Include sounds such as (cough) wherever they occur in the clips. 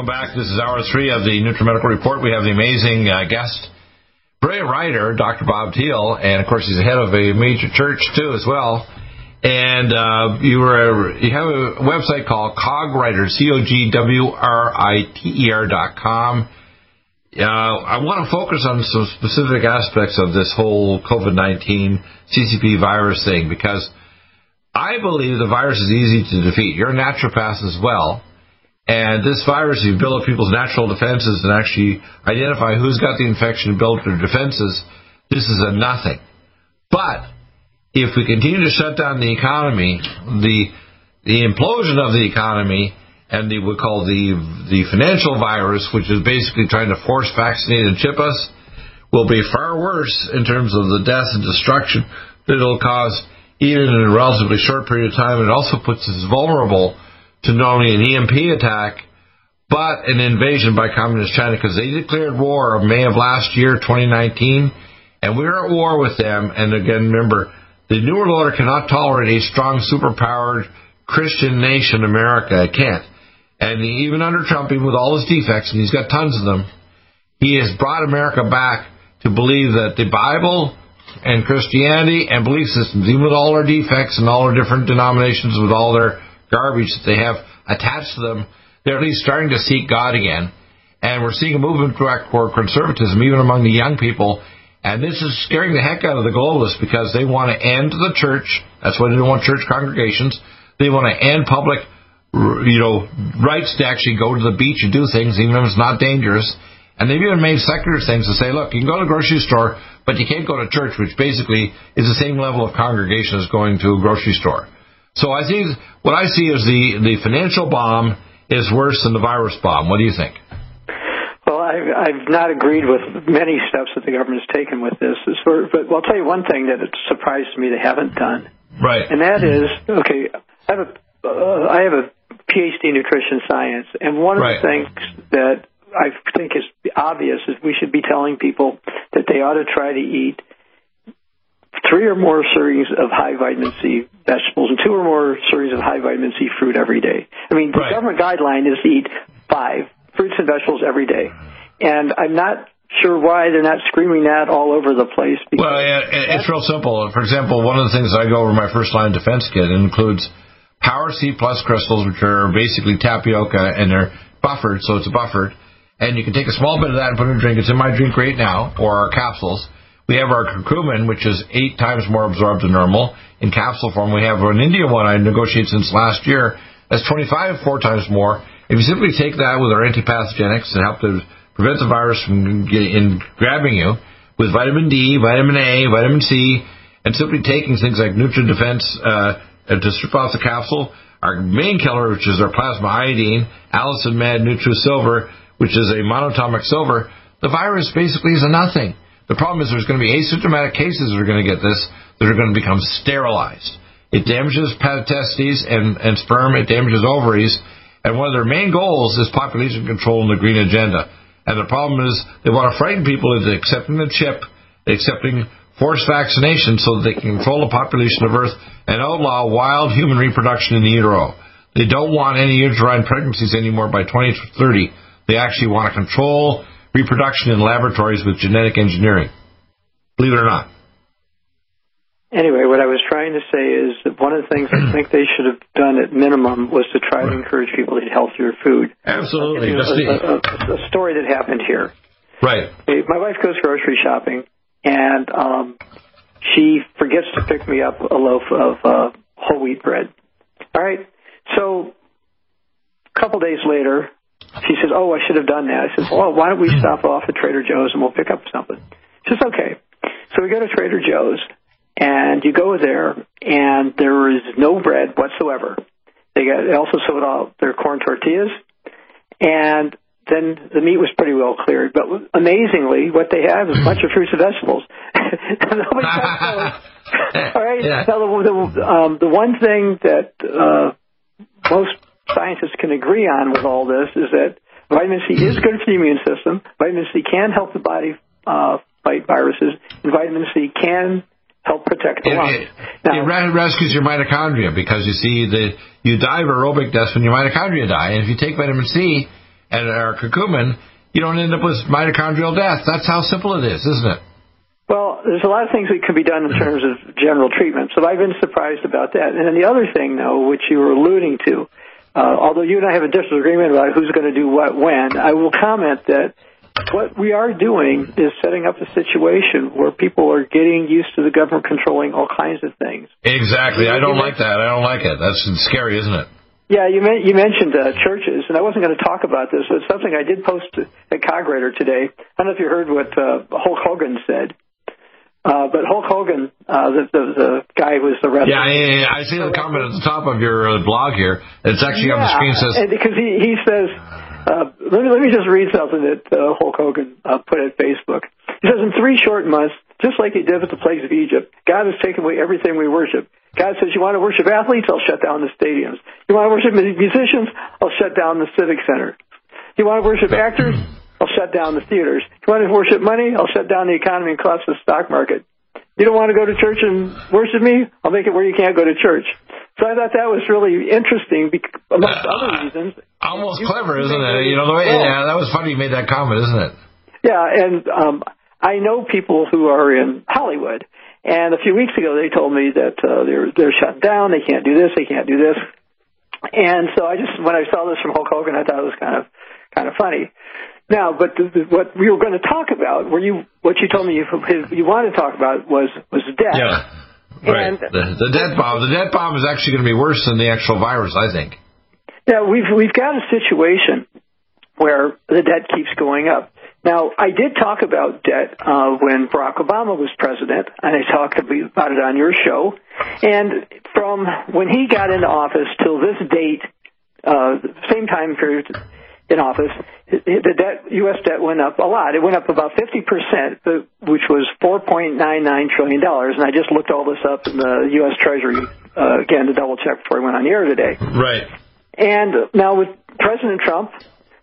Welcome back. This is hour three of the NutriMedical Report. We have the amazing uh, guest, brilliant writer, Dr. Bob Thiel, and of course he's the head of a major church too as well. And uh, you were you have a website called Cogwriter, C O G W R I T E R dot com. Uh, I want to focus on some specific aspects of this whole COVID nineteen CCP virus thing because I believe the virus is easy to defeat. You're a naturopath as well. And this virus, you build up people's natural defenses and actually identify who's got the infection and build their defenses. This is a nothing. But if we continue to shut down the economy, the the implosion of the economy and the we call the the financial virus, which is basically trying to force vaccinate and chip us, will be far worse in terms of the death and destruction that it'll cause, even in a relatively short period of time. It also puts us vulnerable to not only an EMP attack, but an invasion by Communist China because they declared war of May of last year, 2019, and we're at war with them. And again, remember, the New World Order cannot tolerate a strong, superpowered Christian nation, America. It can't. And even under Trump, even with all his defects, and he's got tons of them, he has brought America back to believe that the Bible and Christianity and belief systems, even with all our defects and all our different denominations, with all their garbage that they have attached to them, they're at least starting to seek God again. And we're seeing a movement toward conservatism, even among the young people. And this is scaring the heck out of the globalists because they want to end the church. That's why they don't want church congregations. They want to end public, you know, rights to actually go to the beach and do things, even if it's not dangerous. And they've even made secular things to say, look, you can go to the grocery store, but you can't go to church, which basically is the same level of congregation as going to a grocery store. So I think what I see is the, the financial bomb is worse than the virus bomb. What do you think? Well, I've, I've not agreed with many steps that the government has taken with this. But I'll tell you one thing that it surprised me they haven't done. Right. And that is, okay, I have a, uh, I have a PhD in nutrition science, and one of right. the things that I think is obvious is we should be telling people that they ought to try to eat three or more servings of high vitamin C vegetables and two or more servings of high vitamin C fruit every day. I mean, the right. government guideline is to eat five fruits and vegetables every day. And I'm not sure why they're not screaming that all over the place. Well, yeah, it's real simple. For example, one of the things I go over my first line defense kit includes Power C Plus crystals, which are basically tapioca, and they're buffered, so it's a buffered. And you can take a small bit of that and put it in a drink. It's in my drink right now, or our capsules. We have our curcumin, which is eight times more absorbed than normal in capsule form. We have an Indian one I negotiated since last year. That's 25, four times more. If you simply take that with our antipathogenics and help to prevent the virus from in grabbing you with vitamin D, vitamin A, vitamin C, and simply taking things like Nutra Defense uh, to strip off the capsule, our main killer, which is our plasma iodine, Allicin Med Nutra Silver, which is a monatomic silver, the virus basically is a nothing. The problem is there's going to be asymptomatic cases that are going to get this that are going to become sterilized. It damages testes and, and sperm. It damages ovaries. And one of their main goals is population control and the green agenda. And the problem is they want to frighten people into accepting the chip, accepting forced vaccination so that they can control the population of Earth and outlaw wild human reproduction in the utero. They don't want any uterine pregnancies anymore by 2030. They actually want to control reproduction in laboratories with genetic engineering. Believe it or not. Anyway, what I was trying to say is that one of the things I think they should have done at minimum was to try to encourage people to eat healthier food. Absolutely. Know, a, a, a, story that happened here. Right. My wife goes grocery shopping, and um, she forgets to pick me up a loaf of uh, whole wheat bread. All right. So a couple days later, she says, "Oh, I should have done that." I says, "Well, why don't we stop off at Trader Joe's and we'll pick up something?" She says, "Okay." So we go to Trader Joe's, and you go there, and there is no bread whatsoever. They got they also sold out their corn tortillas, and then the meat was pretty well cleared. But amazingly, what they have is a bunch of fruits and vegetables. (laughs) Nobody. (laughs) (laughs) All right. Yeah. Now, the the, um, the one thing that uh, most scientists can agree on with all this is that vitamin C is good for the immune system. Vitamin C can help the body uh, fight viruses, and vitamin C can help protect the It, lungs. it, Now- it rescues your mitochondria because you see that you die of aerobic death when your mitochondria die, and if you take vitamin C and or curcumin, you don't end up with mitochondrial death. That's how simple it is, isn't it? Well, there's a lot of things that can be done in terms of general treatment. So I've been surprised about that. And then the other thing, though, which you were alluding to, uh, although you and I have a disagreement about who's going to do what when, I will comment that what we are doing is setting up a situation where people are getting used to the government controlling all kinds of things. Exactly. I don't like that. I don't like it. That's scary, isn't it? Yeah, you, men- you mentioned uh, churches, and I wasn't going to talk about this, but it's something I did post at Cogwriter today. I don't know if you heard what uh, Hulk Hogan said, uh, but Hulk Hogan, uh, the, the the guy who was the wrestler. Yeah, yeah, yeah. I see the comment at the top of your uh, blog here. It's actually on the screen. Says and because he he says, uh, let me let me just read something that uh, Hulk Hogan uh, put at Facebook. He says, in three short months, just like he did with the plagues of Egypt, God has taken away everything we worship. God says, you want to worship athletes? I'll shut down the stadiums. You want to worship musicians? I'll shut down the civic center. You want to worship actors? I'll shut down the theaters. If You want to worship money? I'll shut down the economy and collapse the stock market. You don't want to go to church and worship me? I'll make it where you can't go to church. So I thought that was really interesting, bec- amongst Uh, other reasons. almost You- clever, isn't it? You know, the way, yeah, that was funny. You made that comment, isn't it? Yeah, and um, I know people who are in Hollywood, and a few weeks ago they told me that uh, they're they're shut down. They can't do this. They can't do this. And so I just when I saw this from Hulk Hogan, I thought it was kind of kind of funny. Now, but the, the, what we were going to talk about, where you what you told me you you wanted to talk about was was death. Yeah. Right. And- the, the death bomb. The death bomb is actually going to be worse than the actual virus, I think. Yeah, we've we've got a situation where the debt keeps going up. Now, I did talk about debt uh, when Barack Obama was president, and I talked about it on your show. And from when he got into office till this date, uh, same time period in office, the debt, U.S. debt went up a lot. It went up about 50 percent, which was 4.99 trillion dollars. And I just looked all this up in the U.S. Treasury uh, again to double check before I went on the air today. Right. And now with President Trump,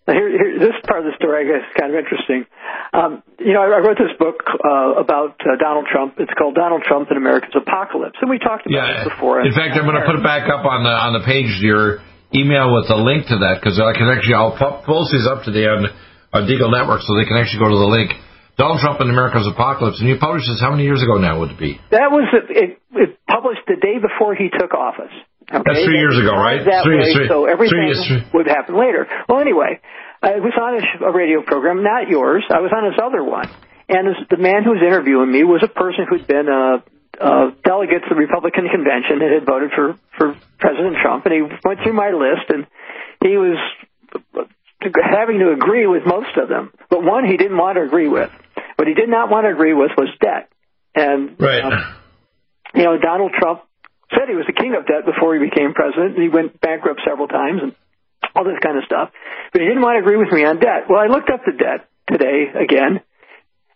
here, here, this part of the story I guess is kind of interesting. Um, you know, I, I wrote this book uh, about uh, Donald Trump. It's called Donald Trump and America's Apocalypse, and we talked about Yeah. it before. In fact, I'm going to put it back up on the on the page your email with a link to that because I can actually I'll po- post these up today on on Deagle Network so they can actually go to the link. Donald Trump and America's Apocalypse, and you published this how many years ago now would it be? That was it, it published the day before he took office. Okay? That's three years ago, right? That Three- way, three- so everything three three- would happen later. Well, anyway, I was on a, radio program, not yours. I was on this other one, and the man who was interviewing me was a person who'd been a, a delegate to the Republican convention that had voted for for President Trump, and he went through my list, and he was having to agree with most of them, but one he didn't want to agree with. What he did not want to agree with was debt, and Right. um, you know, Donald Trump said he was the king of debt before he became president, and he went bankrupt several times and all this kind of stuff. But he didn't want to agree with me on debt. Well, I looked up the debt today again,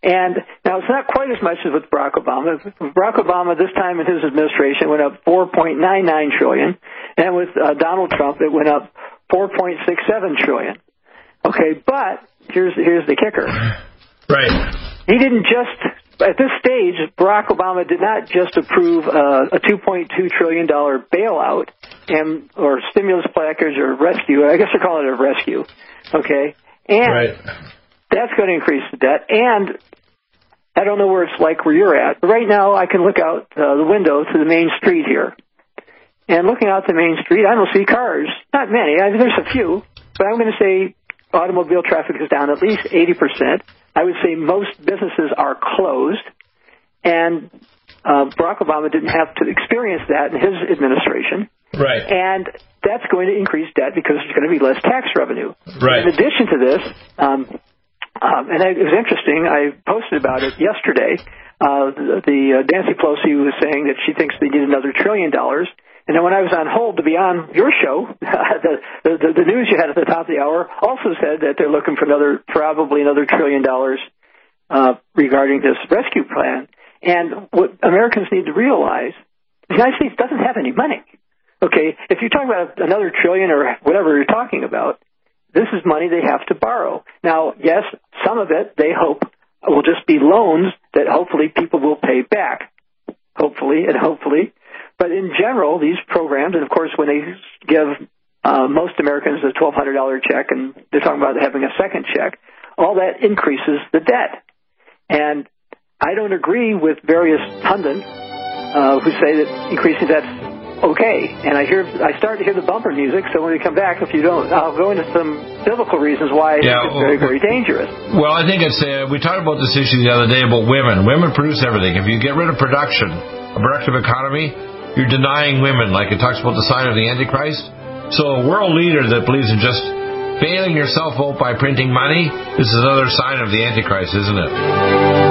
and now it's not quite as much as with Barack Obama. Barack Obama, this time in his administration, went up 4.99 trillion, and with uh, Donald Trump, it went up 4.67 trillion. Okay, but here's here's the kicker. Right. He didn't just at this stage, Barack Obama did not just approve uh, a 2.2 trillion dollar bailout and or stimulus package or rescue. I guess they're calling it a rescue. Okay, and Right. That's going to increase the debt. And I don't know where it's like where you're at, but right now I can look out uh, the window to the main street here. And looking out the main street, I don't see cars. Not many. I mean, there's a few, but I'm going to say automobile traffic is down at least 80%. I would say most businesses are closed. And uh, Barack Obama didn't have to experience that in his administration. Right. And that's going to increase debt because there's going to be less tax revenue. Right. In addition to this, um, um, and it was interesting, I posted about it yesterday. Uh, the, the uh, Nancy Pelosi was saying that she thinks they need another trillion dollars, And then when I was on hold to be on your show, (laughs) the, the, the news you had at the top of the hour also said that they're looking for another, probably another trillion dollars uh, regarding this rescue plan. And what Americans need to realize, the United States doesn't have any money. Okay, if you're talking about another trillion or whatever you're talking about, this is money they have to borrow. Now, yes, some of it they hope will just be loans that hopefully people will pay back. Hopefully and hopefully. But in general, these programs, and of course, when they give uh, most Americans a $1,200 check and they're talking about having a second check, all that increases the debt. And I don't agree with various pundits uh, who say that increasing debt's okay. And I hear, I start to hear the bumper music. So when we come back, if you don't, I'll go into some biblical reasons why yeah, it's very, very dangerous. Well, I think it's. Uh, we talked about this issue the other day about women. Women produce everything. If you get rid of production, a productive economy, you're denying women. Like it talks about the sign of the Antichrist. So a world leader that believes in just bailing yourself out by printing money, this is another sign of the Antichrist, isn't it?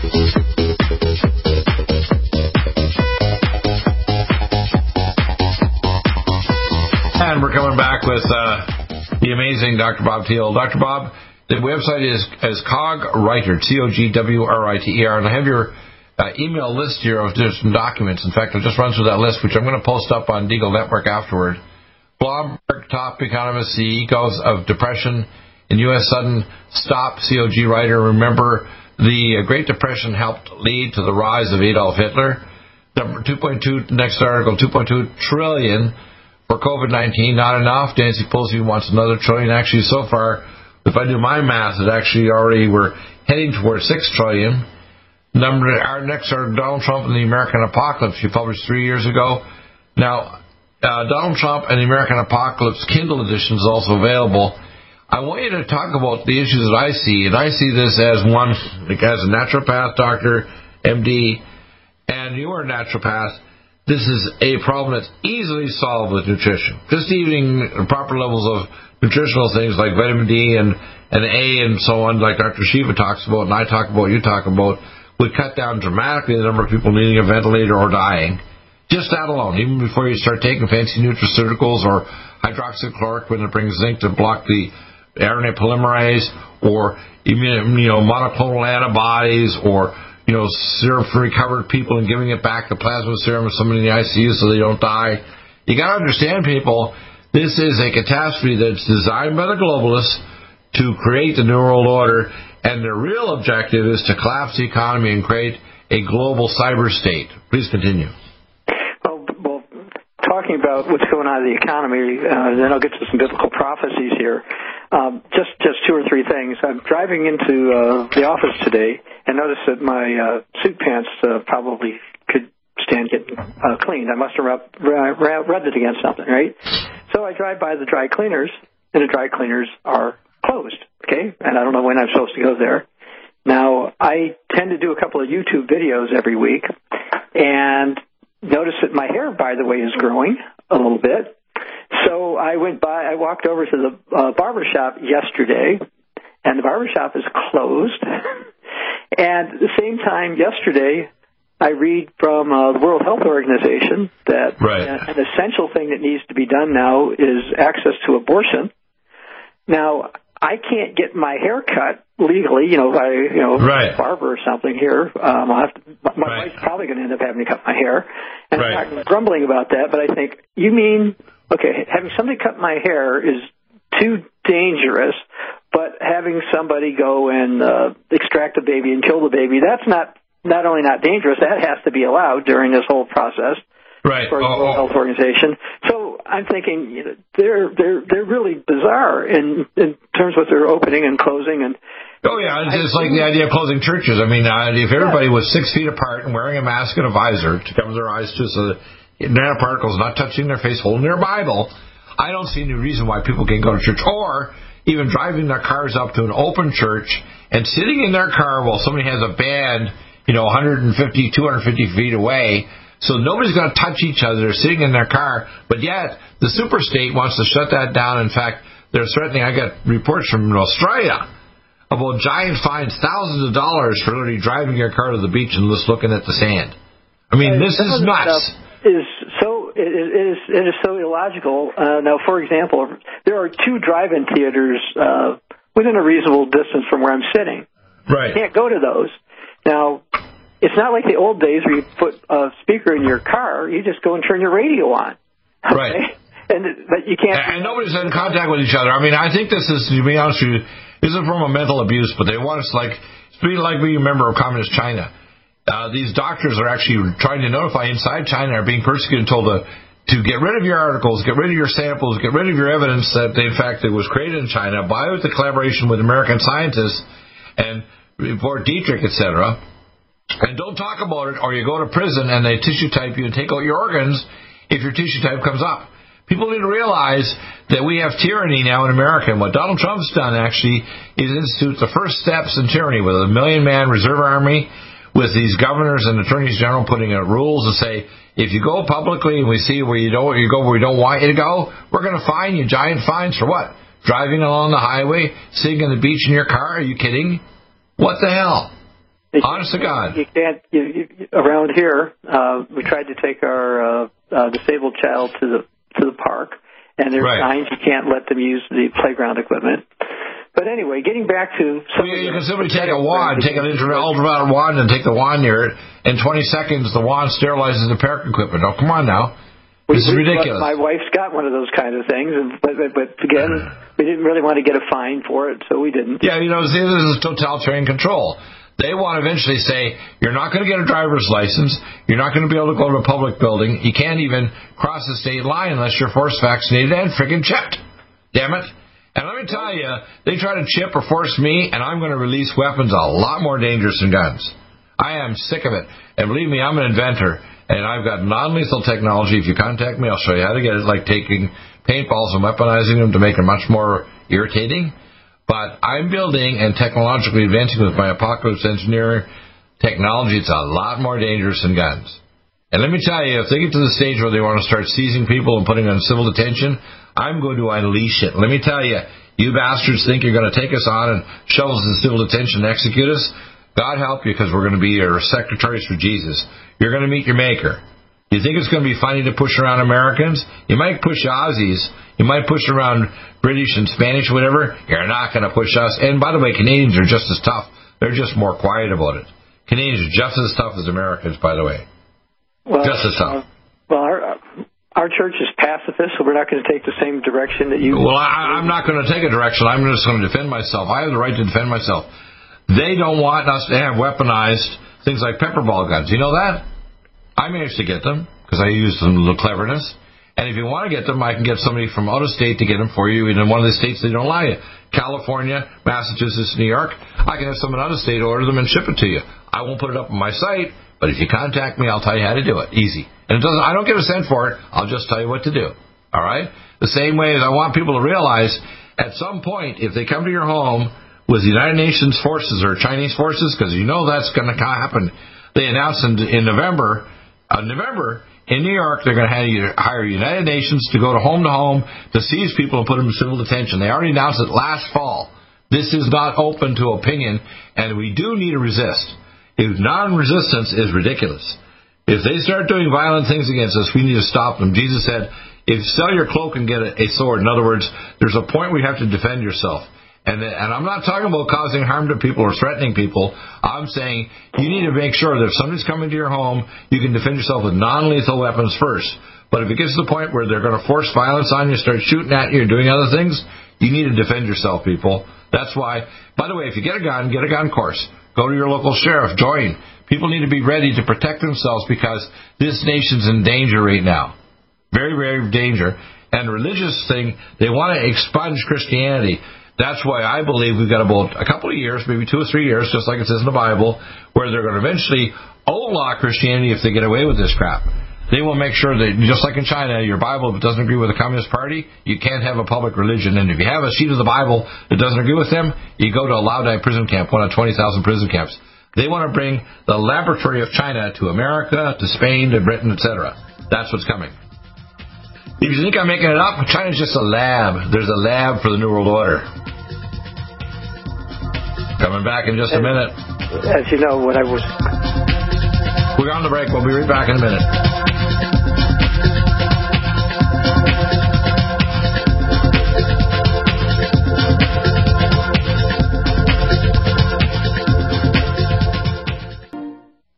And we're coming back with uh, the amazing Dr. Bob Thiel. Dr. Bob, the website is, is CogWriter, C-O-G-W-R-I-T-E-R, and I have your uh, email list here of just some documents. In fact, I'll just run through that list, which I'm going to post up on Deagle Network afterward. Bloomberg top economist, the egos of depression in U.S. sudden stop, COG writer. Remember the Great Depression helped lead to the rise of Adolf Hitler. Number 2.2, next article, 2.2 trillion for COVID-19. Not enough. Nancy Pelosi wants another trillion. Actually, so far, if I do my math, it actually already we're heading towards 6 trillion. Number our next are Donald Trump and the American Apocalypse. You published three years ago. Now, uh, Donald Trump and the American Apocalypse Kindle edition is also available. I want you to talk about the issues that I see, and I see this as one, as a naturopath, doctor, MD, and you are a naturopath. This is a problem that's easily solved with nutrition. Just eating proper levels of nutritional things like vitamin D and, and A and so on, like Dr. Shiva talks about, and I talk about, you talk about, would cut down dramatically the number of people needing a ventilator or dying. Just that alone, even before you start taking fancy nutraceuticals or hydroxychloroquine that brings zinc to block the RNA polymerase or even, you know monoclonal antibodies or you know serum for recovered people and giving it back the plasma serum of somebody in the ICU so they don't die. You got to understand, people. This is a catastrophe that's designed by the globalists to create the New World Order, and their real objective is to collapse the economy and create a global cyber state. Please continue Well, talking about what's going on in the economy, uh, then I'll get to some biblical prophecies here. Um, just just two or three things. I'm driving into uh, the office today and noticed that my uh, suit pants uh, probably could stand getting uh, cleaned. I must have rubbed, rubbed it against something, right? So I drive by the dry cleaners, and the dry cleaners are closed. Okay, and I don't know when I'm supposed to go there. Now I tend to do a couple of YouTube videos every week, and Notice that my hair, by the way, is growing a little bit. So I went by, I walked over to the uh, barber shop yesterday, and the barber shop is closed. (laughs) and at the same time, yesterday, I read from uh, the World Health Organization that right. an essential thing that needs to be done now is access to abortion. Now, I can't get my hair cut legally, you know, by you know right. a barber or something here. Um, I'll have to, my right. wife's probably going to end up having to cut my hair, and right. I'm not grumbling about that. But I think you mean okay, having somebody cut my hair is too dangerous, but having somebody go and uh, extract the baby and kill the baby, that's not not only not dangerous, that has to be allowed during this whole process right. for the oh, World oh. Health Organization. So I'm thinking you know, they're they're they're really bizarre in in terms of what they're opening and closing and. Oh yeah, it's just like the idea of closing churches. I mean, uh, if everybody was six feet apart and wearing a mask and a visor to cover their eyes too, so that nanoparticles not touching their face, holding their Bible, I don't see any reason why people can't go to church or even driving their cars up to an open church and sitting in their car while somebody has a band, you know, 150, 250 feet away, so nobody's going to touch each other. Sitting in their car, but yet the super state wants to shut that down. In fact, they're threatening. I got reports from Australia about giant fines, thousands of dollars for literally driving your car to the beach and just looking at the sand. I mean, this is nuts. Is so it is it is so illogical. Uh, now, for example, there are two drive-in theaters uh, within a reasonable distance from where I'm sitting. Right. I can't go to those. Now, it's not like the old days where you put a speaker in your car. You just go and turn your radio on. (laughs) Okay? Right. And but you can't. And, and nobody's in contact with each other. I mean, I think this is, to be honest with you, this is from a mental abuse. But they want us like, pretty like being a member of communist China. Uh, these doctors are actually trying to notify inside China are being persecuted and told to to get rid of your articles, get rid of your samples, get rid of your evidence that they, in fact it was created in China by the collaboration with American scientists and report Dietrich, etc. And don't talk about it, or you go to prison and they tissue type you and take out your organs if your tissue type comes up. People need to realize that we have tyranny now in America, and what Donald Trump's done actually is institute the first steps in tyranny with a million man reserve army, with these governors and attorneys general putting out rules to say if you go publicly and we see where you don't you go where we don't want you to go, we're going to fine you giant fines for what? Driving along the highway, sitting on the beach in your car? Are you kidding? What the hell? Honest to God. You can't. You, you, around here, uh, we tried to take our uh, uh, disabled child to the to the park, and there's Right. signs you can't let them use the playground equipment. But anyway, getting back to some Well, you, you can simply take a wand, take an ultraviolet wand, and take the wand near it. In 20 seconds, the wand sterilizes the park equipment. Oh, come on now. This is ridiculous. My wife's got one of those kind of things, and, but, but, but again, uh-huh. we didn't really want to get a fine for it, so we didn't. Yeah, you know, see, this is totalitarian control. They want to eventually say, you're not going to get a driver's license. You're not going to be able to go to a public building. You can't even cross the state line unless you're force vaccinated and friggin' checked. Damn it. And let me tell you, they try to chip or force me, and I'm going to release weapons a lot more dangerous than guns. I am sick of it. And believe me, I'm an inventor, and I've got non-lethal technology. If you contact me, I'll show you how to get it. Like taking paintballs and weaponizing them to make them much more irritating. But I'm building and technologically advancing with my apocalypse engineering technology. It's a lot more dangerous than guns. And let me tell you, if they get to the stage where they want to start seizing people and putting them in civil detention, I'm going to unleash it. Let me tell you, you bastards think you're going to take us on and shove us in civil detention and execute us? God help you because we're going to be your secretaries for Jesus. You're going to meet your maker. You think it's going to be funny to push around Americans? You might push Aussies. You might push around British and Spanish, whatever. You're not going to push us. And by the way, Canadians are just as tough. They're just more quiet about it. Canadians are just as tough as Americans, by the way. Well, just as tough. Uh, well, our, our church is pacifist, so we're not going to take the same direction that you. Well, I, I'm not going to take a direction. I'm just going to defend myself. I have the right to defend myself. They don't want us to have weaponized things like pepper ball guns. You know that? I managed to get them because I used some little cleverness. And if you want to get them, I can get somebody from out of state to get them for you. In one of the states they don't allow you, California, Massachusetts, New York, I can have someone out of state order them and ship it to you. I won't put it up on my site, but if you contact me, I'll tell you how to do it. Easy. And it doesn't, I don't get a cent for it. I'll just tell you what to do. All right? The same way as I want people to realize at some point, if they come to your home with United Nations forces or Chinese forces, because you know that's going to happen, they announced in, in November, uh, November, in New York, they're going to hire United Nations to go to home to home to seize people and put them in civil detention. They already announced it last fall. This is not open to opinion, and we do need to resist. If non-resistance is ridiculous. If they start doing violent things against us, we need to stop them. Jesus said, if sell your cloak and get a, sword. In other words, there's a point where you have to defend yourself. And, and I'm not talking about causing harm to people or threatening people. I'm saying you need to make sure that if somebody's coming to your home, you can defend yourself with non-lethal weapons first. But if it gets to the point where they're going to force violence on you, start shooting at you, or doing other things, you need to defend yourself, people. That's why. By the way, if you get a gun, get a gun course. Go to your local sheriff. Join. People need to be ready to protect themselves because this nation's in danger right now. Very, very danger. And religious thing, they want to expunge Christianity. That's why I believe we've got about a couple of years, maybe two or three years, just like it says in the Bible, where they're going to eventually outlaw Christianity if they get away with this crap. They will make sure that, just like in China, your Bible, if it doesn't agree with the Communist Party, you can't have a public religion. And if you have a sheet of the Bible that doesn't agree with them, you go to a Laogai prison camp, one of 20,000 prison camps. They want to bring the laboratory of China to America, to Spain, to Britain, etc. That's what's coming. If you think I'm making it up, China's just a lab. There's a lab for the New World Order. Coming back in just a minute. As you know, when I was. We're on the break. We'll be right back in a minute.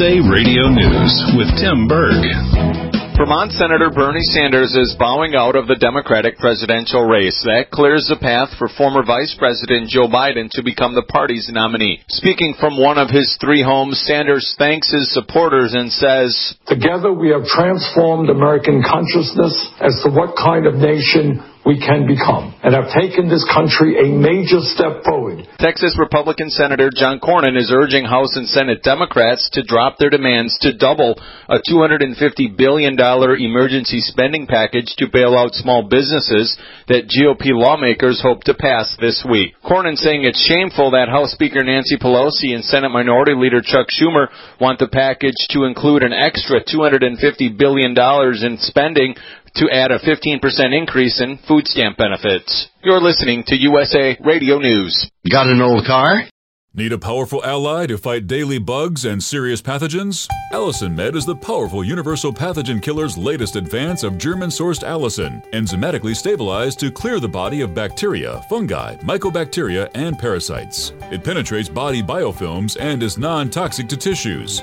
USA Radio News with Tim Berg. Vermont Senator Bernie Sanders is bowing out of the Democratic presidential race. That clears the path for former Vice President Joe Biden to become the party's nominee. Speaking from one of his three homes, Sanders thanks his supporters and says, Together we have transformed American consciousness as to what kind of nation we can become and have taken this country a major step forward. Texas Republican Senator John Cornyn is urging House and Senate Democrats to drop their demands to double a $250 billion emergency spending package to bail out small businesses that GOP lawmakers hope to pass this week. Cornyn saying it's shameful that House Speaker Nancy Pelosi and Senate Minority Leader Chuck Schumer want the package to include an extra $250 billion in spending to add a 15% increase in food stamp benefits. You're listening to USA Radio News. Got an old car? Need a powerful ally to fight daily bugs and serious pathogens? Allicin Med is the powerful universal pathogen killer's latest advance of German sourced allicin, enzymatically stabilized to clear the body of bacteria, fungi, mycobacteria, and parasites. It penetrates body biofilms and is non toxic to tissues.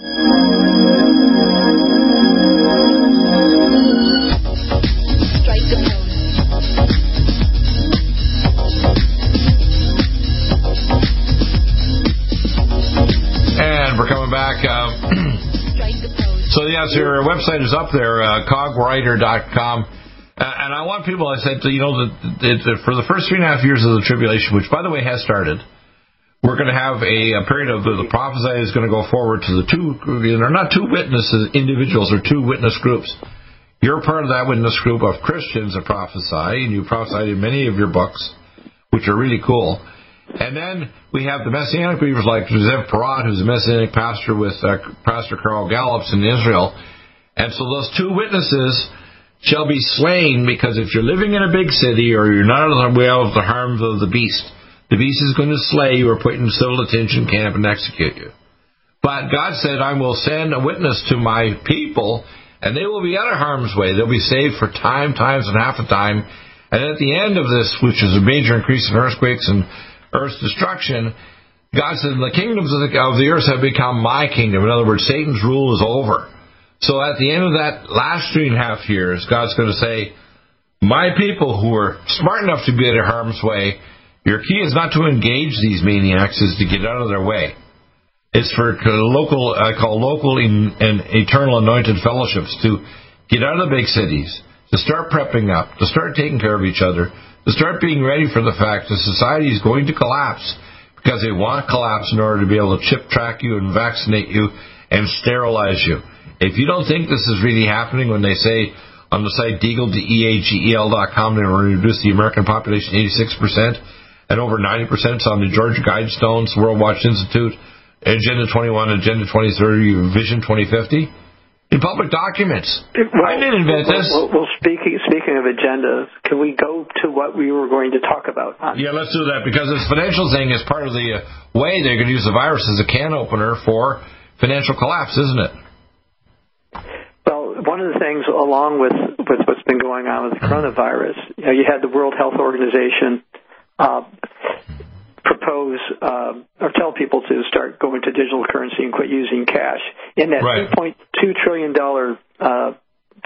(clears throat) so, yes, your website is up there, uh, cogwriter.com. Uh, and I want people, I said, you know, that, that for the first three and a half years of the tribulation, which, by the way, has started, we're going to have a, a period of the, the prophecy is going to go forward to the two, they're not two witnesses, individuals, or two witness groups. You're part of that witness group of Christians that prophesy, and you prophesied in many of your books, which are really cool. And then we have the Messianic believers like Joseph Porat, who's a Messianic pastor with uh, Pastor Carl Gallups in Israel. And so those two witnesses shall be slain because if you're living in a big city or you're not aware of the harms of the beast, the beast is going to slay you or put you in a civil detention camp and execute you. But God said, I will send a witness to my people, and they will be out of harm's way. They'll be saved for time, times, and half a time. And at the end of this, which is a major increase in earthquakes and earth's destruction, God said, the kingdoms of the, of the earth have become my kingdom. In other words, Satan's rule is over. So at the end of that last three and a half years, God's going to say, my people who are smart enough to be out of harm's way your key is not to engage these maniacs, is to get out of their way. It's for local, I call local and eternal anointed fellowships to get out of the big cities, to start prepping up, to start taking care of each other, to start being ready for the fact that society is going to collapse because they want collapse in order to be able to chip track you and vaccinate you and sterilize you. If you don't think this is really happening when they say on the site Deagle, D-E-A-G-E-L.com, they will reduce the American population 86%, and over 90% is on the Georgia Guidestones, World Watch Institute, Agenda 21, Agenda 2030, Vision 2050. In public documents. Well, I didn't invent well, this. Well, well, speaking speaking of agendas, can we go to what we were going to talk about? Yeah, let's do that because this financial thing is part of the uh, way they're going to use the virus as a can opener for financial collapse, isn't it? Well, one of the things, along with with what's been going on with the coronavirus, you know, you had the World Health Organization uh, propose um, or tell people to start going to digital currency and quit using cash. In that Right. 2.2 trillion dollar uh,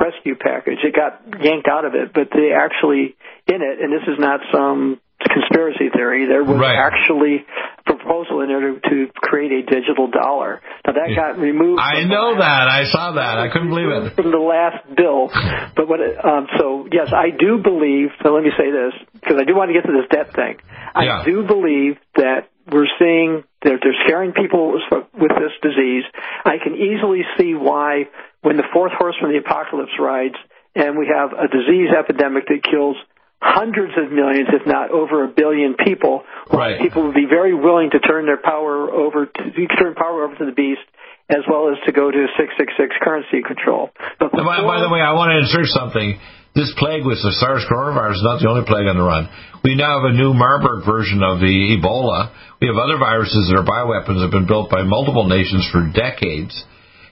rescue package, it got yanked out of it, but they actually in it, and this is not some conspiracy theory. There was Right. actually a proposal in there to, create a digital dollar. Now that got removed. I know that. I saw that. I couldn't believe it. from the last bill. (sighs) But what? it- Um, so yes, I do believe. So let me say this because I do want to get to this debt thing. I Yeah. do believe that we're seeing that they're scaring people with this disease. I can easily see why when the fourth horse from the apocalypse rides, and we have a disease epidemic that kills hundreds of millions, if not over a billion people, Right. people would be very willing to turn their power over to turn power over to the beast, as well as to go to 666 currency control. But By, by the way, I want to insert something. This plague with the SARS coronavirus is not the only plague on the run. We now have a new Marburg version of the Ebola. We have other viruses that are bioweapons that have been built by multiple nations for decades.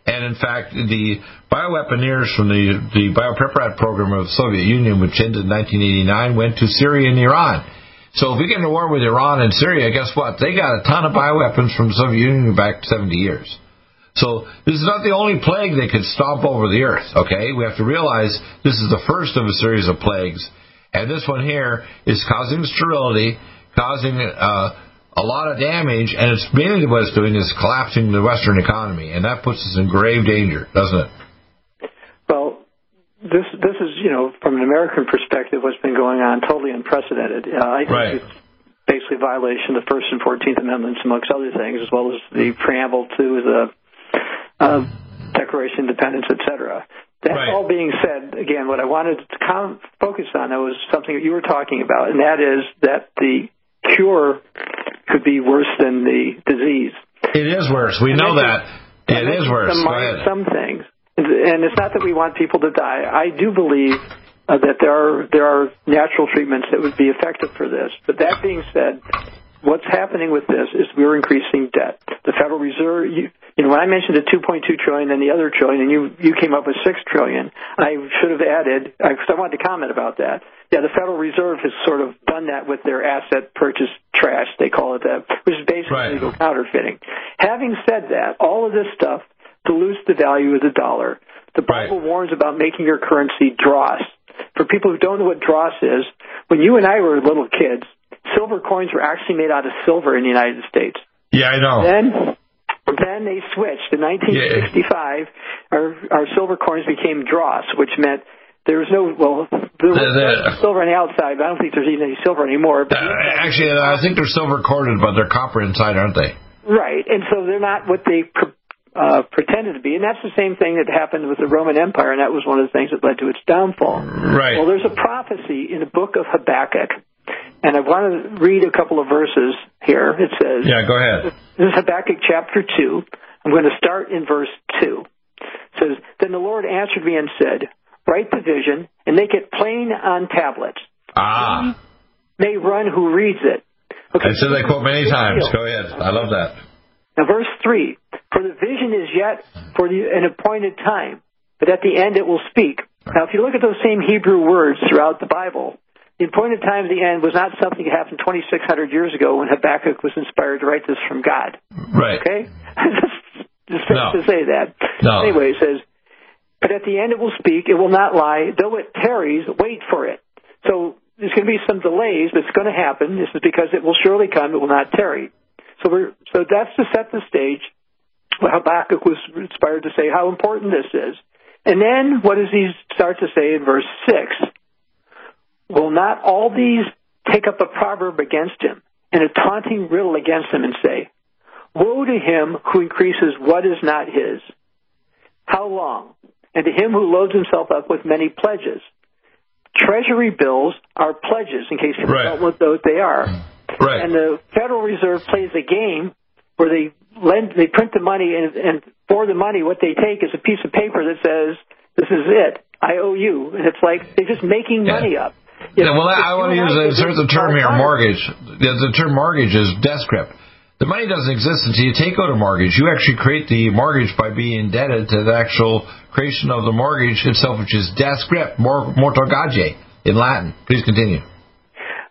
And in fact, the bioweaponeers from the, the biopreparat program of the Soviet Union, which ended in 1989, went to Syria and Iran. So if we get into war with Iran and Syria, guess what? They got a ton of bioweapons from the Soviet Union back 70 years. So this is not the only plague that could stomp over the earth, okay? We have to realize this is the first of a series of plagues. And this one here is causing sterility, causing uh, a lot of damage, and it's mainly what it's doing is collapsing the Western economy. And that puts us in grave danger, doesn't it? Well, this this is you know from an American perspective, what's been going on totally unprecedented. Uh, I think Right. it's basically a violation of the First and Fourteenth Amendments, amongst other things, as well as the preamble to the uh, Declaration of Independence, etc. That Right. all being said, again, what I wanted to com- focus on though was something that you were talking about, and that is that the cure could be worse than the disease. It is worse. We know that. It is worse. Some, some things, and it's not that we want people to die. I do believe uh, that there are there are natural treatments that would be effective for this. But that being said, what's happening with this is we're increasing debt. The Federal Reserve, you, know, when I mentioned the 2.2 trillion and the other trillion, and you you came up with six trillion, I should have added because I wanted to comment about that. Yeah, the Federal Reserve has sort of done that with their asset purchase trash, they call it that, which is basically Right. legal counterfeiting. Having said that, all of this stuff dilutes the value of the dollar. The Bible warns about making your currency dross. For people who don't know what dross is, when you and I were little kids, silver coins were actually made out of silver in the United States. Yeah, I know. Then, then they switched. In 1965, our our silver coins became dross, which meant there was no well, there was The- the- silver on the outside, but I don't think there's even any silver anymore. But Uh, actually, I think they're silver corded, but they're copper inside, aren't they? Right, and so they're not what they uh, pretended to be, and that's the same thing that happened with the Roman Empire, and that was one of the things that led to its downfall. Right. Well, there's a prophecy in the book of Habakkuk, and I want to read a couple of verses here. It says, Yeah, go ahead. this is Habakkuk chapter 2. I'm going to start in verse 2. It says, Then the Lord answered me and said, Write the vision and make it plain on tablets. Ah, May run who reads it. Okay. I said that quote many times. Go ahead. I love that. Now, verse 3 For the vision is yet for the, an appointed time, but at the end it will speak. Now, if you look at those same Hebrew words throughout the Bible, the appointed time at the end was not something that happened 2,600 years ago when Habakkuk was inspired to write this from God. Right. Okay? (laughs) just just No. to say that. No. Anyway, it says, But at the end it will speak, it will not lie. Though it tarries, wait for it. So there's going to be some delays, but it's going to happen. This is because it will surely come, it will not tarry. So we're so that's to set the stage. Well, Habakkuk was inspired to say how important this is. And then what does he start to say in verse six? Will not all these take up a proverb against him and a taunting riddle against him and say, Woe to him who increases what is not his. How long? And to him who loads himself up with many pledges. Treasury bills are pledges, in case you Right. don't know what those they are. Right. And the Federal Reserve plays a game where they lend, they print the money, and, and for the money, what they take is a piece of paper that says, "This is it. I owe you," and it's like they're just making Yeah. money up. Yeah, well, If I want to use I a certain term here, mortgage. The, the term mortgage is death grip. The money doesn't exist until you take out a mortgage. You actually create the mortgage by being indebted to the actual creation of the mortgage itself, which is death grip, mor- mortgage in Latin. Please continue.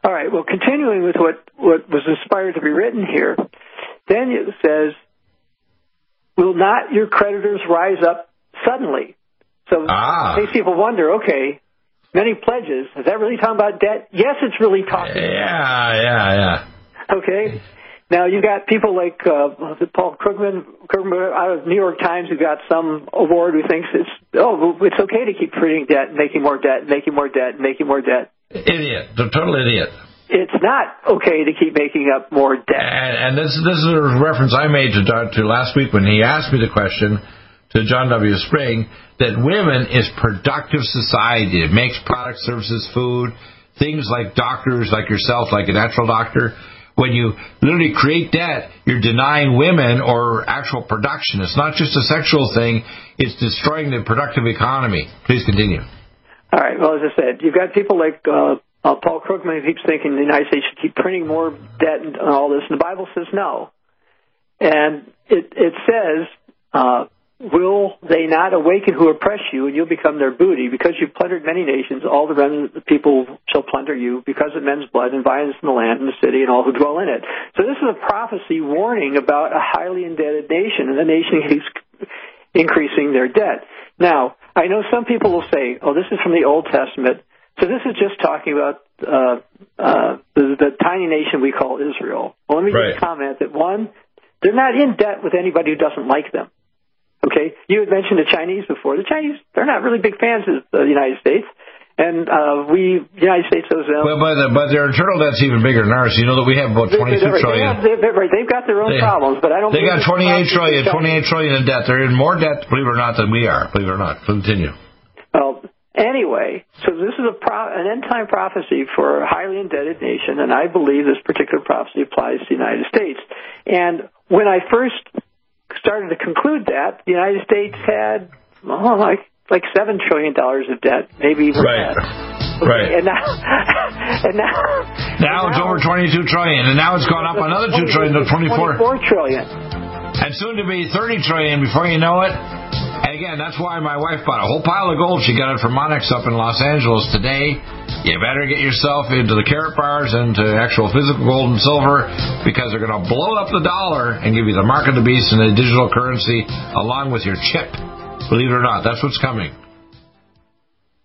All right. Well, continuing with what what was inspired to be written here, then it says, "Will not your creditors rise up suddenly?" So Ah. makes people wonder. Okay, many pledges. Is that really talking about debt? Yes, it's really talking. Yeah, yeah, yeah. Okay. Now you got people like uh, Paul Krugman, Krugman out of New York Times who got some award who thinks it's oh it's okay to keep creating debt, making more debt, making more debt, making more debt. Idiot. The total idiot. It's not okay to keep making up more debt. And, and this this is a reference I made to to last week when he asked me the question to John W. Spring that women is productive society. It makes products, services, food, things like doctors, like yourself, like a natural doctor. When you literally create debt, you're denying women or actual production. It's not just a sexual thing; it's destroying the productive economy. Please continue. All right. Well, as I said, you've got people like uh, uh, Paul Krugman who keeps thinking the United States should keep printing more debt and all this, and the Bible says no. And it it says, uh, "Will they not awaken who oppress you, and you'll become their booty? Because you've plundered many nations, all the remnant of the people shall plunder you, because of men's blood and violence in the land and the city and all who dwell in it." So this is a prophecy warning about a highly indebted nation, and the nation keeps increasing their debt. Now, I know some people will say, "Oh, this is from the Old Testament." So this is just talking about uh, uh, the, the tiny nation we call Israel. Well, let me Right. just comment that one, they're not in debt with anybody who doesn't like them. Okay, you had mentioned the Chinese before. The Chinese, they're not really big fans of the United States, and uh, we, the United States, owes them. Well, but, the, but their internal debt's even bigger than ours. You know that we have about They- 22 they- trillion. have- they- they're- right, they've got their own They- problems, but I don't. They got it's 28 a problem trillion, 28 trillion in debt. They're in more debt, believe it or not, than we are. Believe it or not. Continue. Well, anyway, so this is a pro- an end time prophecy for a highly indebted nation, and I believe this particular prophecy applies to the United States. And when I first started to conclude that, the United States had oh, like like seven trillion dollars of debt, maybe even Right. less. Right. And now, (laughs) and now, Now it's over 22 trillion, and now it's gone up another 2 trillion to 24. 24 trillion. And soon to be 30 trillion before you know it. And again, that's why my wife bought a whole pile of gold. She got it from Monex up in Los Angeles today. You better get yourself into the carrot bars and to actual physical gold and silver because they're going to blow up the dollar and give you the mark of the beast and the digital currency along with your chip. Believe it or not, that's what's coming.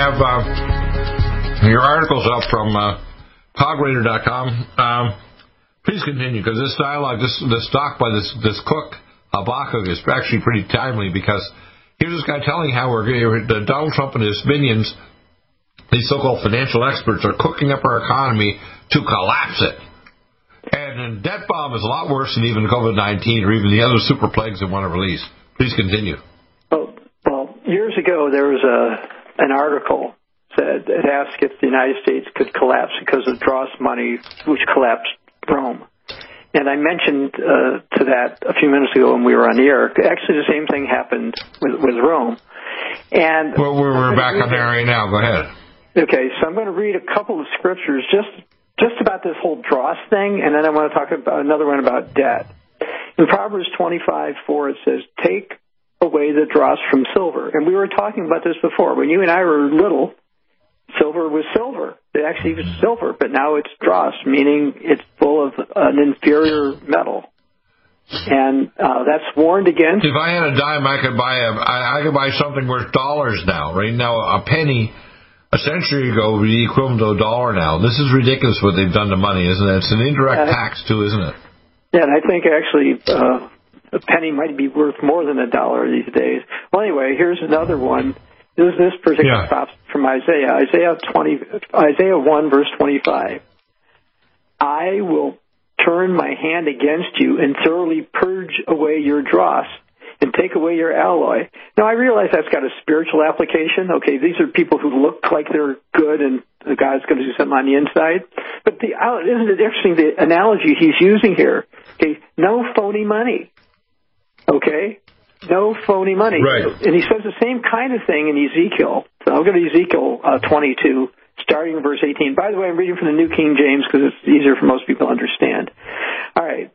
have uh, your articles up from uh, cogwriter.com. Um, please continue because this dialogue, this this talk by this this cook Habakkuk is actually pretty timely because here's this guy telling how we're Donald Trump and his minions, these so-called financial experts, are cooking up our economy to collapse it. And a debt bomb is a lot worse than even COVID-19 or even the other super plagues they want to release. Please continue. Well, well, years ago there was a an article said it asked if the United States could collapse because of dross money, which collapsed Rome. And I mentioned uh, to that a few minutes ago when we were on the air. Actually, the same thing happened with, with Rome. And well, we're, we're back on there right now. Go ahead. Okay, so I'm going to read a couple of scriptures just just about this whole dross thing, and then I want to talk about another one about debt. In Proverbs 25, 4, it says, "Take away that draws from silver." And we were talking about this before. When you and I were little, silver was silver. It actually was silver, but now it's dross, meaning it's full of an inferior metal. And uh, that's warned against. If I had a dime, I could buy a I, I could buy something worth dollars now. Right now, a penny a century ago would be equivalent to a dollar now. This is ridiculous what they've done to money, isn't it? It's an indirect Uh, tax too, isn't it? Yeah, and I think actually uh, a penny might be worth more than a dollar these days. Well, anyway, here's another one. This is this particular Yeah. from Isaiah, Isaiah twenty, Isaiah one verse twenty-five. I will turn my hand against you and thoroughly purge away your dross and take away your alloy. Now I realize that's got a spiritual application. Okay, these are people who look like they're good and God's going to do something on the inside. But the uh, isn't it interesting the analogy he's using here? Okay, no phony money. Okay, no phony money. Right. And he says the same kind of thing in Ezekiel. So I'll go to Ezekiel uh, 22, starting in verse 18. By the way, I'm reading from the New King James because it's easier for most people to understand. All right.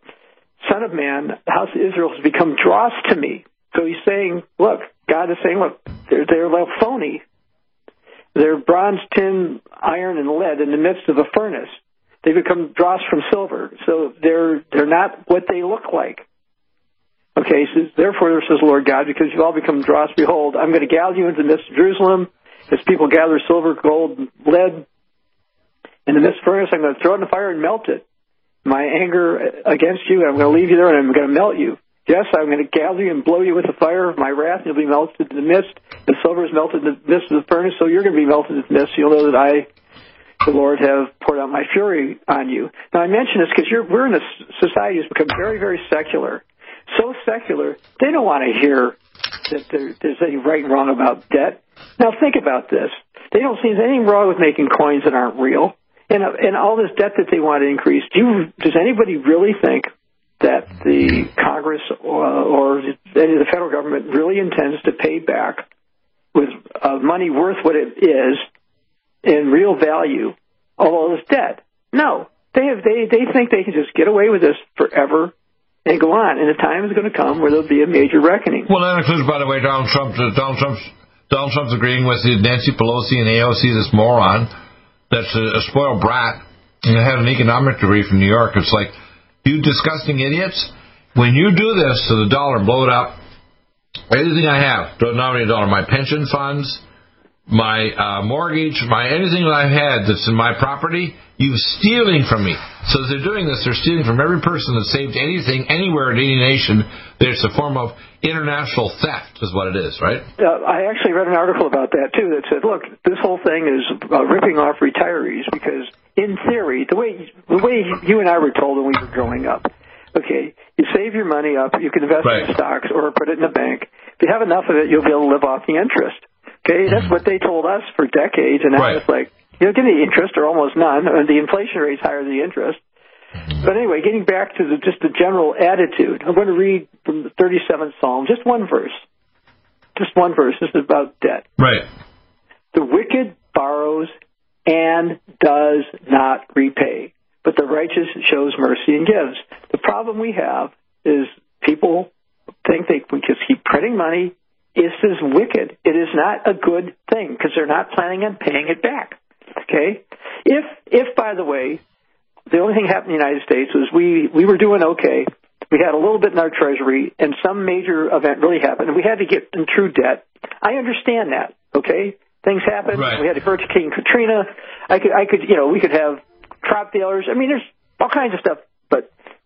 Son of man, the house of Israel has become dross to me. So he's saying, look, God is saying, look, they're, they're like phony. They're bronze, tin, iron, and lead in the midst of a furnace. They become dross from silver. So they're, they're not what they look like. Okay, so therefore, says the Lord God, because you've all become dross, behold, I'm going to gather you into the midst of Jerusalem as people gather silver, gold, and lead. In the midst furnace, I'm going to throw it in the fire and melt it. My anger against you, I'm going to leave you there and I'm going to melt you. Yes, I'm going to gather you and blow you with the fire of my wrath, and you'll be melted in the midst. The silver is melted in the midst of the furnace, so you're going to be melted in the midst. You'll know that I, the Lord, have poured out my fury on you. Now, I mention this because we're in a society that's become very, very secular. So secular, they don't want to hear that there, there's any right and wrong about debt. Now, think about this. They don't see anything wrong with making coins that aren't real. And, and all this debt that they want to increase, do you, does anybody really think that the Congress or, or the federal government really intends to pay back with uh, money worth what it is in real value all this debt. No, they have they they think they can just get away with this forever and go on. And the time is going to come where there'll be a major reckoning. Well, that includes, by the way, Donald Trump. Uh, Donald Trump's Donald Trump's agreeing with Nancy Pelosi and AOC, this moron that's a, a spoiled brat and had an economic degree from New York. It's like, you disgusting idiots. When you do this to the dollar, blow it up. Anything I have, don't only a dollar, my pension funds, my uh, mortgage, my anything that I've had that's in my property, you're stealing from me. So as they're doing this, they're stealing from every person that saved anything anywhere in any nation. There's a form of international theft, is what it is, right? Uh, I actually read an article about that too that said, look, this whole thing is uh, ripping off retirees because, in theory, the way the way you and I were told when we were growing up, okay, you save your money up, you can invest right. in stocks or put it in a bank. If you have enough of it, you'll be able to live off the interest. Okay, that's what they told us for decades, and now Right. it's like you don't get any interest or almost none, and the inflation rate's higher than the interest. Mm-hmm. But anyway, getting back to the, just the general attitude, I'm going to read from the 37th Psalm, just one verse. Just one verse. This is about debt. Right. The wicked borrows and does not repay, but the righteous shows mercy and gives. The problem we have is people think they can just keep printing money. This is wicked. It is not a good thing because they're not planning on paying it back. Okay? If, if by the way, the only thing happened in the United States was we, we were doing okay. We had a little bit in our treasury, and some major event really happened, and we had to get in true debt. I understand that. Okay, things happen. Right. We had Hurricane Katrina. I could, I could, you know, we could have crop failures. I mean, there's all kinds of stuff,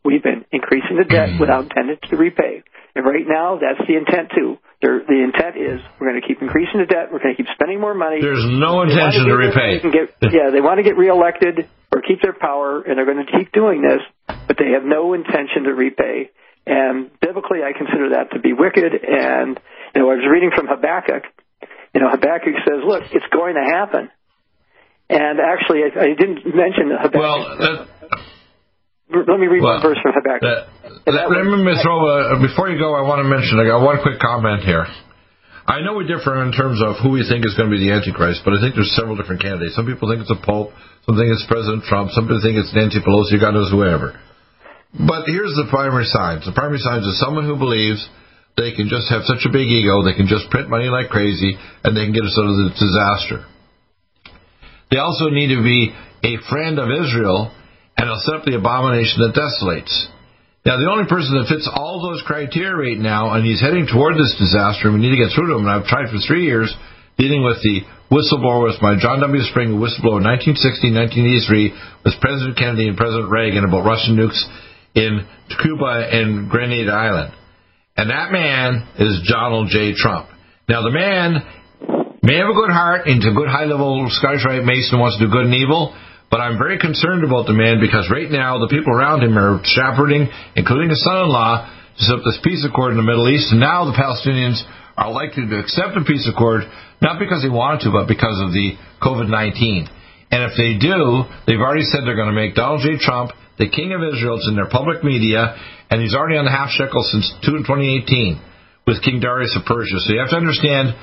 we've been increasing the debt mm-hmm. without intent to repay. And right now, that's the intent too. There, the intent is we're going to keep increasing the debt. We're going to keep spending more money. There's no intention to repay. they get- yeah, they want to get reelected or keep their power, and they're going to keep doing this, but they have no intention to repay. And biblically, I consider that to be wicked. And you know, I was reading from Habakkuk. You know, Habakkuk says, "Look, it's going to happen." And actually, I, I didn't mention Habakkuk. Well, that, let me read well, one verse from Habakkuk. let, let me throw a, uh, before you go, I want to mention, I got one quick comment here. I know we differ in terms of who we think is going to be the Antichrist, but I think there's several different candidates. Some people think it's a Pope, some think it's President Trump, some people think it's Nancy Pelosi, God knows whoever. But here's the primary signs. The primary signs is someone who believes they can just have such a big ego, they can just print money like crazy, and they can get us out of the disaster. They also need to be a friend of Israel, and they'll set up the abomination that desolates. Now, the only person that fits all those criteria right now, and he's heading toward this disaster, and we need to get through to him, and I've tried for three years dealing with the whistleblower with my John W. Spring whistleblower in 1960, 1983 with President Kennedy and President Reagan about Russian nukes in Cuba and Grenada Island. And that man is Donald J. Trump. Now, the man may have a good heart, a good high level Scottish Rite Mason, wants to do good and evil, but I'm very concerned about the man because right now the people around him are shepherding, including his son in law, to set up this peace accord in the Middle East, and now the Palestinians are likely to accept the peace accord, not because they wanted to, but because of the COVID 19. And if they do, they've already said they're going to make Donald J. Trump the king of Israel. It's in their public media, and he's already on the half shekel since 2 2018 with King Darius of Persia. So you have to understand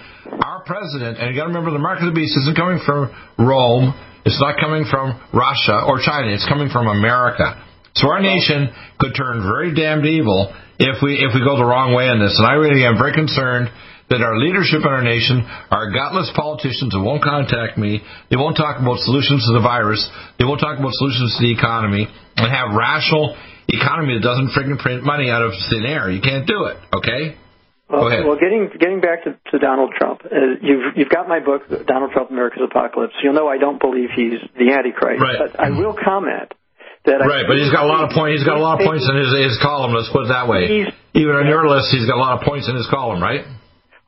our president, and you got to remember the mark of the beast isn't coming from Rome. It's not coming from Russia or China. It's coming from America. So our nation could turn very damned evil if we if we go the wrong way in this. And I really am very concerned that our leadership in our nation are gutless politicians who won't contact me. They won't talk about solutions to the virus. They won't talk about solutions to the economy and have rational economy that doesn't freaking print money out of thin air. You can't do it. Okay. Well, well, getting getting back to, to Donald Trump, uh, you've you've got my book, Donald Trump: America's Apocalypse. You'll know I don't believe he's the Antichrist, Right. but I will comment that I Right, but he's got a lot of points. He's got a lot of points in his his column. Let's put it that way. Even on your list, he's got a lot of points in his column, right?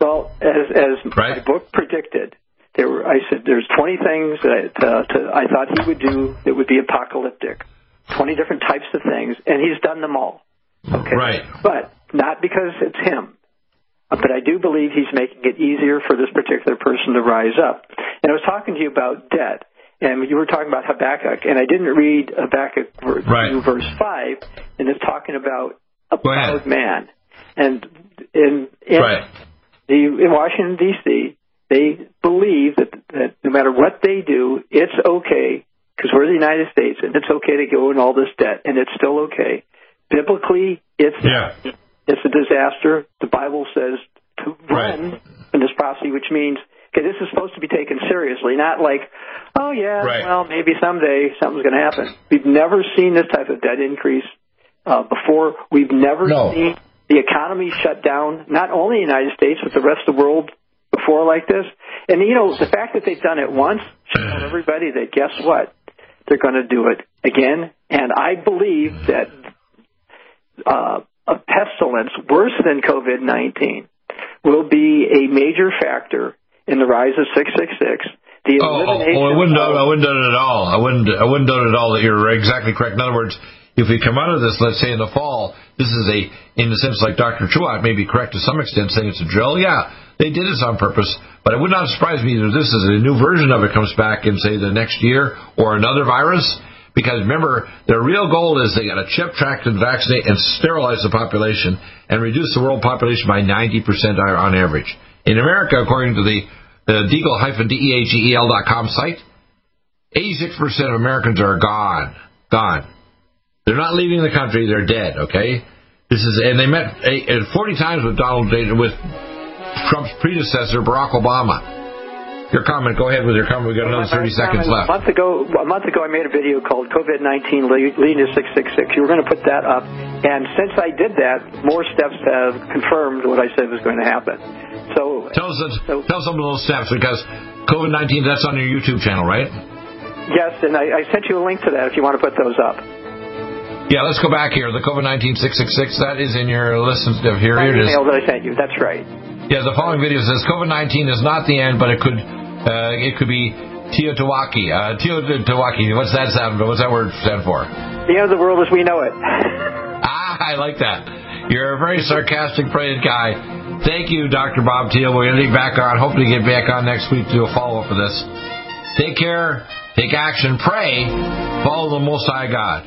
Well, as as Right. my book predicted, there were I said there's 20 things that uh, to, I thought he would do that would be apocalyptic, 20 different types of things, and he's done them all. Okay, Right. but not because it's him. But I do believe he's making it easier for this particular person to rise up. And I was talking to you about debt, and you were talking about Habakkuk, and I didn't read Habakkuk verse, Right. 2, verse 5, and it's talking about a proud man. And in, in, Right. the, in Washington, D.C., they believe that, that no matter what they do, it's okay, because we're the United States, and it's okay to go in all this debt, and it's still okay. Biblically, it's Yeah. It's a disaster. The Bible says to run from this prophecy, which means okay, this is supposed to be taken seriously, not like, oh yeah, Right. well maybe someday something's going to happen. We've never seen this type of debt increase uh, before. We've never No. seen the economy shut down, not only in the United States but the rest of the world before like this. And you know the fact that they've done it once should tell everybody that guess what they're going to do it again. And I believe that uh, a pestilence worse than COVID 19 will be a major factor in the rise of 666. The Oh, oh, elimination oh, I wouldn't of- I wouldn't doubt it at all. I wouldn't, I wouldn't doubt it at all that you're exactly correct. In other words, if we come out of this, let's say in the fall, this is a, in the sense like Dr. Truatt may be correct to some extent, saying it's a drill. Yeah, they did this on purpose, but it would not surprise me if this is a new version of it comes back in say the next year or another virus. Because remember, their real goal is they got to chip, track, and vaccinate and sterilize the population and reduce the world population by 90% on average. In America, according to the, the deagle-deagel.com site, 86% of Americans are gone. Gone. They're not leaving the country. They're dead. Okay. This is, and they met eh, eh, 40 times with Donald with Trump's predecessor Barack Obama. Your comment. Go ahead with your comment. We got another 30 seconds left. A month ago, a month ago, I made a video called COVID nineteen leading to six six six. You were going to put that up, and since I did that, more steps have confirmed what I said was going to happen. So Tell us, tell us some of those steps because COVID 19. That's on your YouTube channel, right? yes, and I, I sent you a link to that if you want to put those up. Yeah. Let's go back here. The COVID 19 666. That is in your. Here, My here it is. email that I sent you. That's right. Yeah, the following video says COVID nineteen is not the end, but it could uh, it could be TEOTWAWKI. Uh, TEOTWAWKI. What's that sound? What's that word stand for? The end of the world as we know it. (laughs) Ah, I like that. You're a very sarcastic, brilliant guy. Thank you, Dr. Bob Thiel. We're going to be back on. Hopefully, get back on next week to do a follow up for this. Take care. Take action. Pray. Follow the Most High God.